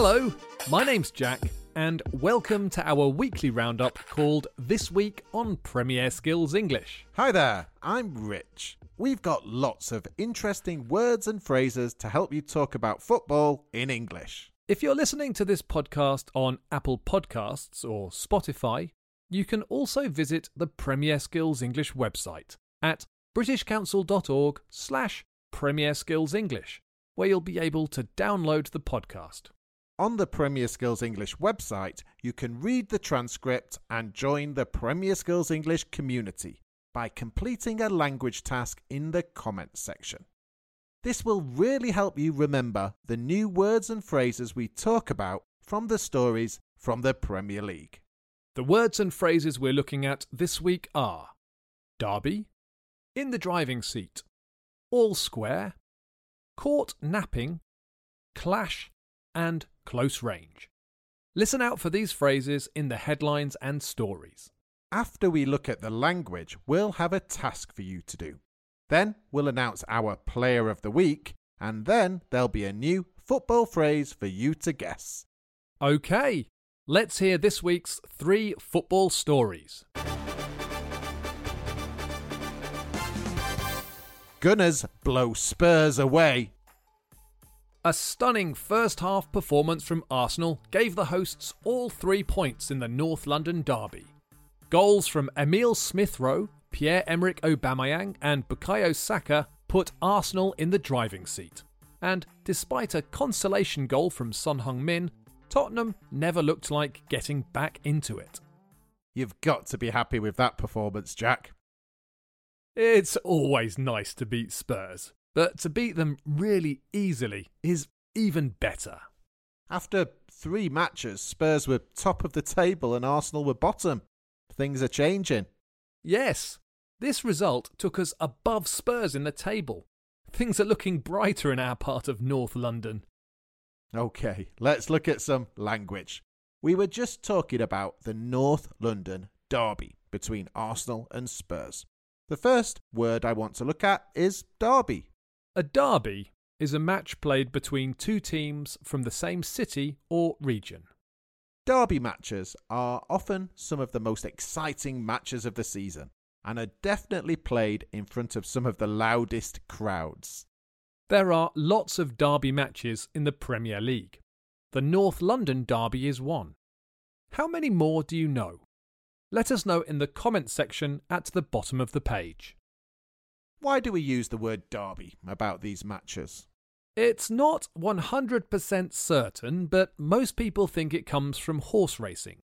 Hello, my name's Jack, and welcome to our weekly roundup called This Week on Premier Skills English. Hi there, I'm Rich. We've got lots of interesting words and phrases to help you talk about football in English. If you're listening to this podcast on Apple Podcasts or Spotify, you can also visit the Premier Skills English website at britishcouncil.org slash Premier Skills English, where you'll be able to download the podcast. On the Premier Skills English website, you can read the transcript and join the Premier Skills English community by completing a language task in the comments section. This will really help you remember the new words and phrases we talk about from the stories from the Premier League. The words and phrases we're looking at this week are Derby, in the driving seat, all square, caught napping, clash, and close range. Listen out for these phrases in the headlines and stories. After we look at the language, we'll have a task for you to do. Then we'll announce our player of the week, and then there'll be a new football phrase for you to guess. Okay, let's hear this week's three football stories. Gunners blow Spurs away. A stunning first half performance from Arsenal gave the hosts all three points in the North London derby. Goals from Emile Smith Rowe, Pierre Emerick Aubameyang, and Bukayo Saka put Arsenal in the driving seat. And despite a consolation goal from Son Heung-min, Tottenham never looked like getting back into it. You've got to be happy with that performance, Jack. It's always nice to beat Spurs, but to beat them really easily is even better. After three matches, Spurs were top of the table and Arsenal were bottom. Things are changing. Yes, this result took us above Spurs in the table. Things are looking brighter in our part of North London. Okay, let's look at some language. We were just talking about the North London derby between Arsenal and Spurs. The first word I want to look at is derby. A derby is a match played between two teams from the same city or region. Derby matches are often some of the most exciting matches of the season and are definitely played in front of some of the loudest crowds. There are lots of derby matches in the Premier League. The North London derby is one. How many more do you know? Let us know in the comments section at the bottom of the page. Why do we use the word derby about these matches? It's not 100% certain, but most people think it comes from horse racing.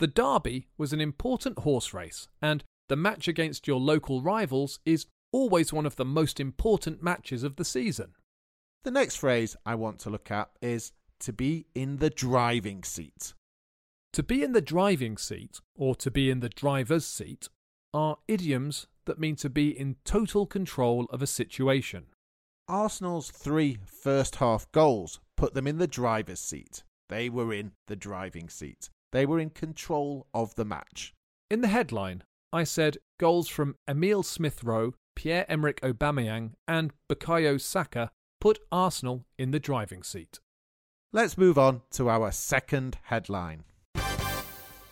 The Derby was an important horse race, and the match against your local rivals is always one of the most important matches of the season. The next phrase I want to look at is to be in the driving seat. To be in the driving seat, or to be in the driver's seat, are idioms that mean to be in total control of a situation. Arsenal's three first half goals put them in the driver's seat. They were in the driving seat. They were in control of the match. In the headline, I said goals from Emile Smith Rowe, Pierre Emerick Aubameyang, and Bukayo Saka put Arsenal in the driving seat. Let's move on to our second headline.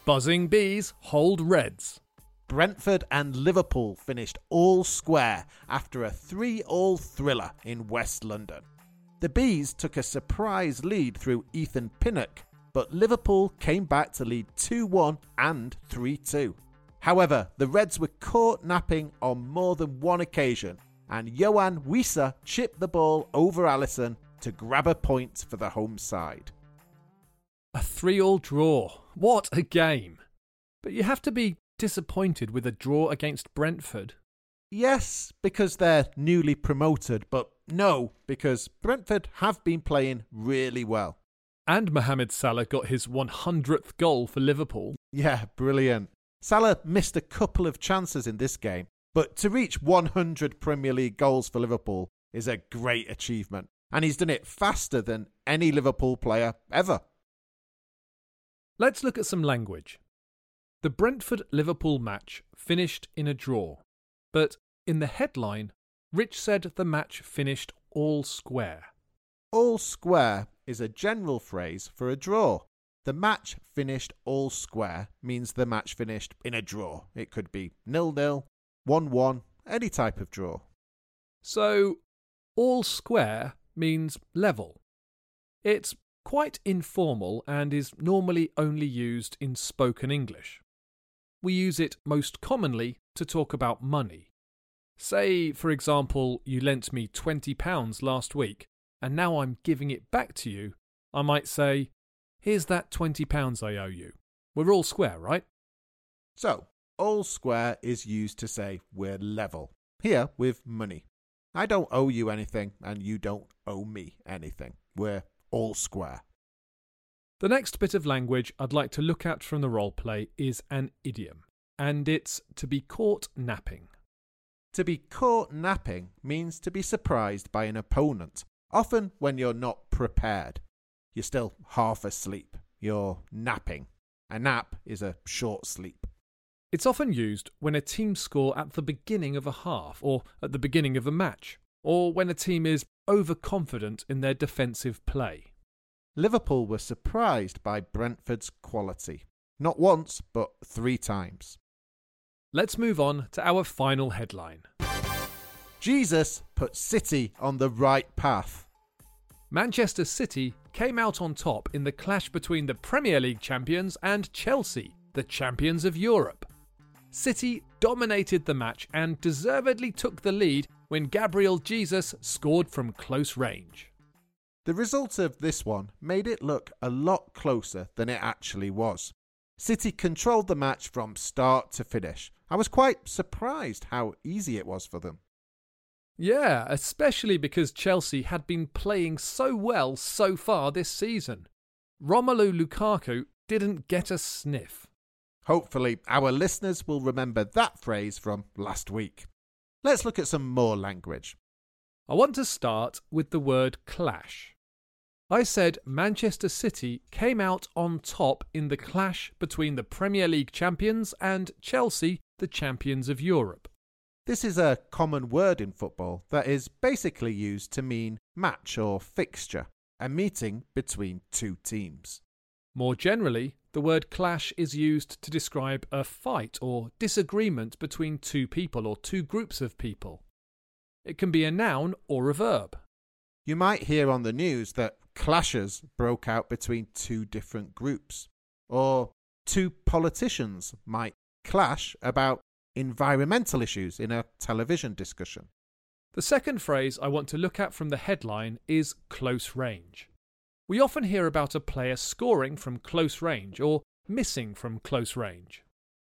Buzzing bees hold reds. Brentford and Liverpool finished all square after a 3 all thriller in West London. The Bees took a surprise lead through Ethan Pinnock, but Liverpool came back to lead 2 1 and 3 2. However, the Reds were caught napping on more than one occasion, and Yoane Wissa chipped the ball over Alisson to grab a point for the home side. A 3 all draw. What a game! But you have to be disappointed with a draw against Brentford. Yes, because they're newly promoted, but no, because Brentford have been playing really well. And Mohamed Salah got his 100th goal for Liverpool. Yeah, brilliant. Salah missed a couple of chances in this game, but to reach 100 Premier League goals for Liverpool is a great achievement, and he's done it faster than any Liverpool player ever. Let's look at some language. The Brentford Liverpool match finished in a draw, but in the headline, Rich said the match finished all square. All square is a general phrase for a draw. The match finished all square means the match finished in a draw. It could be nil nil, 1 1, any type of draw. So, all square means level. It's quite informal and is normally only used in spoken English. We use it most commonly to talk about money. Say, for example, you lent me £20 last week and now I'm giving it back to you. I might say, Here's that £20 I owe you. We're all square, right? So, all square is used to say we're level. Here with money. I don't owe you anything, and you don't owe me anything. We're all square. The next bit of language I'd like to look at from the role play is an idiom, and it's to be caught napping. To be caught napping means to be surprised by an opponent, often when you're not prepared. You're still half asleep. You're napping. A nap is a short sleep. It's often used when a team score at the beginning of a half or at the beginning of a match, or when a team is overconfident in their defensive play. Liverpool were surprised by Brentford's quality. Not once, but three times. Let's move on to our final headline. Jesus put City on the right path. Manchester City came out on top in the clash between the Premier League champions and Chelsea, the champions of Europe. City dominated the match and deservedly took the lead when Gabriel Jesus scored from close range. The result of this one made it look a lot closer than it actually was. City controlled the match from start to finish. I was quite surprised how easy it was for them. Yeah, especially because Chelsea had been playing so well so far this season. Romelu Lukaku didn't get a sniff. Hopefully, our listeners will remember that phrase from last week. Let's look at some more language. I want to start with the word clash. I said Manchester City came out on top in the clash between the Premier League champions and Chelsea, the champions of Europe. This is a common word in football that is basically used to mean match or fixture, a meeting between two teams. More generally, the word clash is used to describe a fight or disagreement between two people or two groups of people. It can be a noun or a verb. You might hear on the news that clashes broke out between two different groups, or two politicians might clash about environmental issues in a television discussion. The second phrase I want to look at from the headline is close range. We often hear about a player scoring from close range or missing from close range.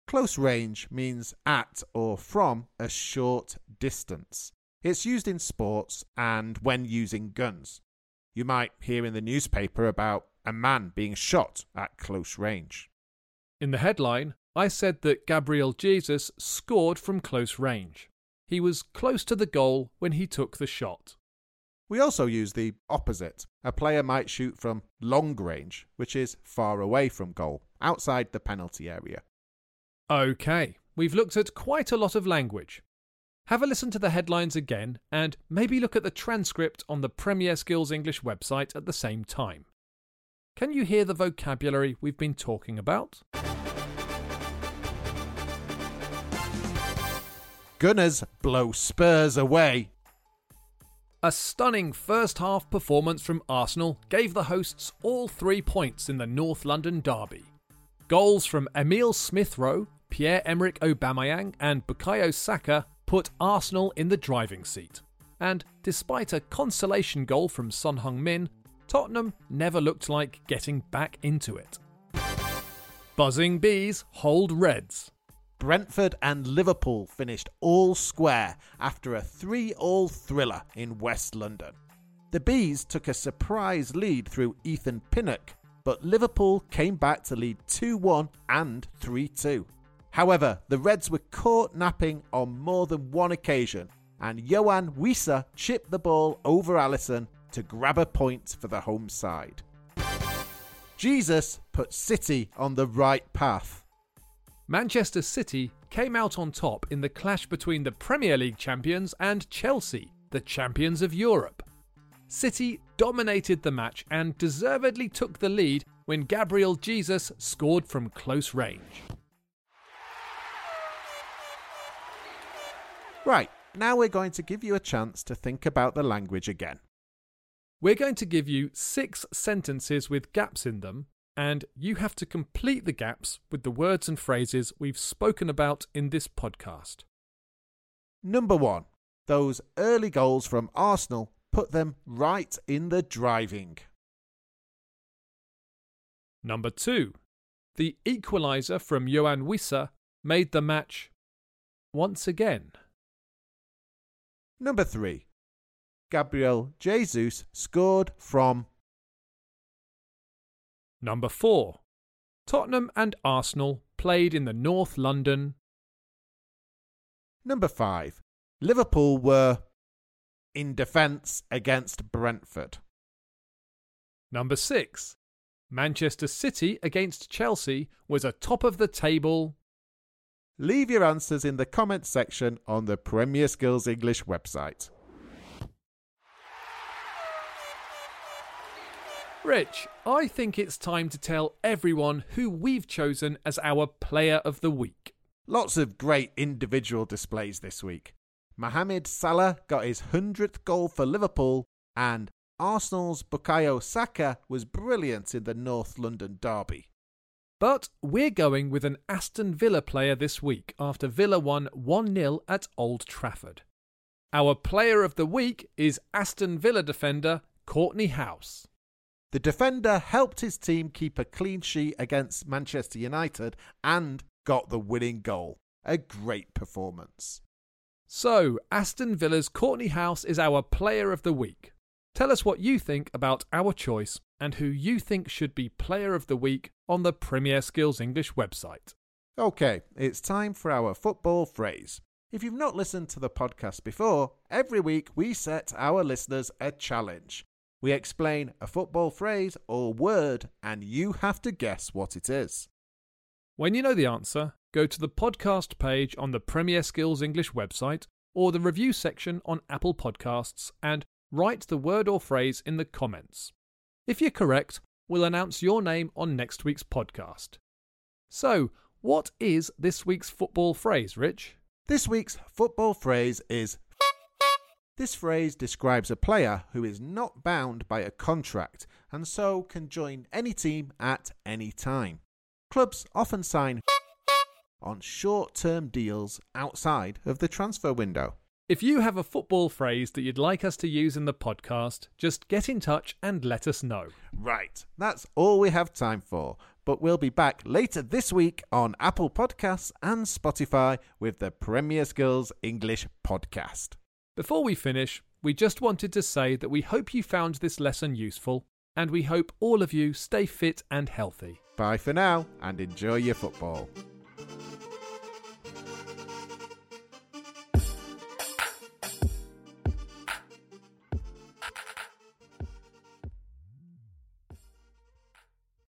Close range means at or from a short distance. It's used in sports and when using guns. You might hear in the newspaper about a man being shot at close range. In the headline, I said that Gabriel Jesus scored from close range. He was close to the goal when he took the shot. We also use the opposite. A player might shoot from long range, which is far away from goal, outside the penalty area. OK, we've looked at quite a lot of language. Have a listen to the headlines again and maybe look at the transcript on the Premier Skills English website at the same time. Can you hear the vocabulary we've been talking about? Gunners blow Spurs away. A stunning first half performance from Arsenal gave the hosts all three points in the North London derby. Goals from Emile Smith Rowe, Pierre Emerick Aubameyang, and Bukayo Saka put Arsenal in the driving seat. And despite a consolation goal from Son Heung-min, Tottenham never looked like getting back into it. Buzzing bees hold reds. Brentford and Liverpool finished all square after a 3 all thriller in West London. The Bees took a surprise lead through Ethan Pinnock, but Liverpool came back to lead 2 1 and 3 2. However, the Reds were caught napping on more than one occasion, and Yoane Wissa chipped the ball over Alisson to grab a point for the home side. Jesus put City on the right path Manchester City came out on top in the clash between the Premier League champions and Chelsea, the champions of Europe. City dominated the match and deservedly took the lead when Gabriel Jesus scored from close range. Right, now we're going to give you a chance to think about the language again. We're going to give you six sentences with gaps in them, and you have to complete the gaps with the words and phrases we've spoken about in this podcast. Number one, those early goals from Arsenal put them right in the driving. Number two, the equaliser from Yoane Wissa made the match once again. Number three, Gabriel Jesus scored from. Number four, Tottenham and Arsenal played in the North London. Number five, Liverpool were in defence against Brentford. Number six, Manchester City against Chelsea was a top of the table. Leave your answers in the comments section on the Premier Skills English website. Rich, I think it's time to tell everyone who we've chosen as our Player of the Week. Lots of great individual displays this week. Mohamed Salah got his 100th goal for Liverpool, and Arsenal's Bukayo Saka was brilliant in the North London derby. But we're going with an Aston Villa player this week after Villa won 1 0 at Old Trafford. Our Player of the Week is Aston Villa defender Kortney Hause. The defender helped his team keep a clean sheet against Manchester United and got the winning goal. A great performance. So, Aston Villa's Kortney Hause is our Player of the Week. Tell us what you think about our choice and who you think should be Player of the Week on the Premier Skills English website. Okay, it's time for our football phrase. If you've not listened to the podcast before, every week we set our listeners a challenge. We explain a football phrase or word, and you have to guess what it is. When you know the answer, go to the podcast page on the Premier Skills English website or the review section on Apple Podcasts and write the word or phrase in the comments. If you're correct, we'll announce your name on next week's podcast. So, what is this week's football phrase, Rich? This week's football phrase is this phrase describes a player who is not bound by a contract and so can join any team at any time. Clubs often sign on short term deals outside of the transfer window. If you have a football phrase that you'd like us to use in the podcast, just get in touch and let us know. Right, that's all we have time for. But we'll be back later this week on Apple Podcasts and Spotify with the Premier Skills English podcast. Before we finish, we just wanted to say that we hope you found this lesson useful and we hope all of you stay fit and healthy. Bye for now and enjoy your football.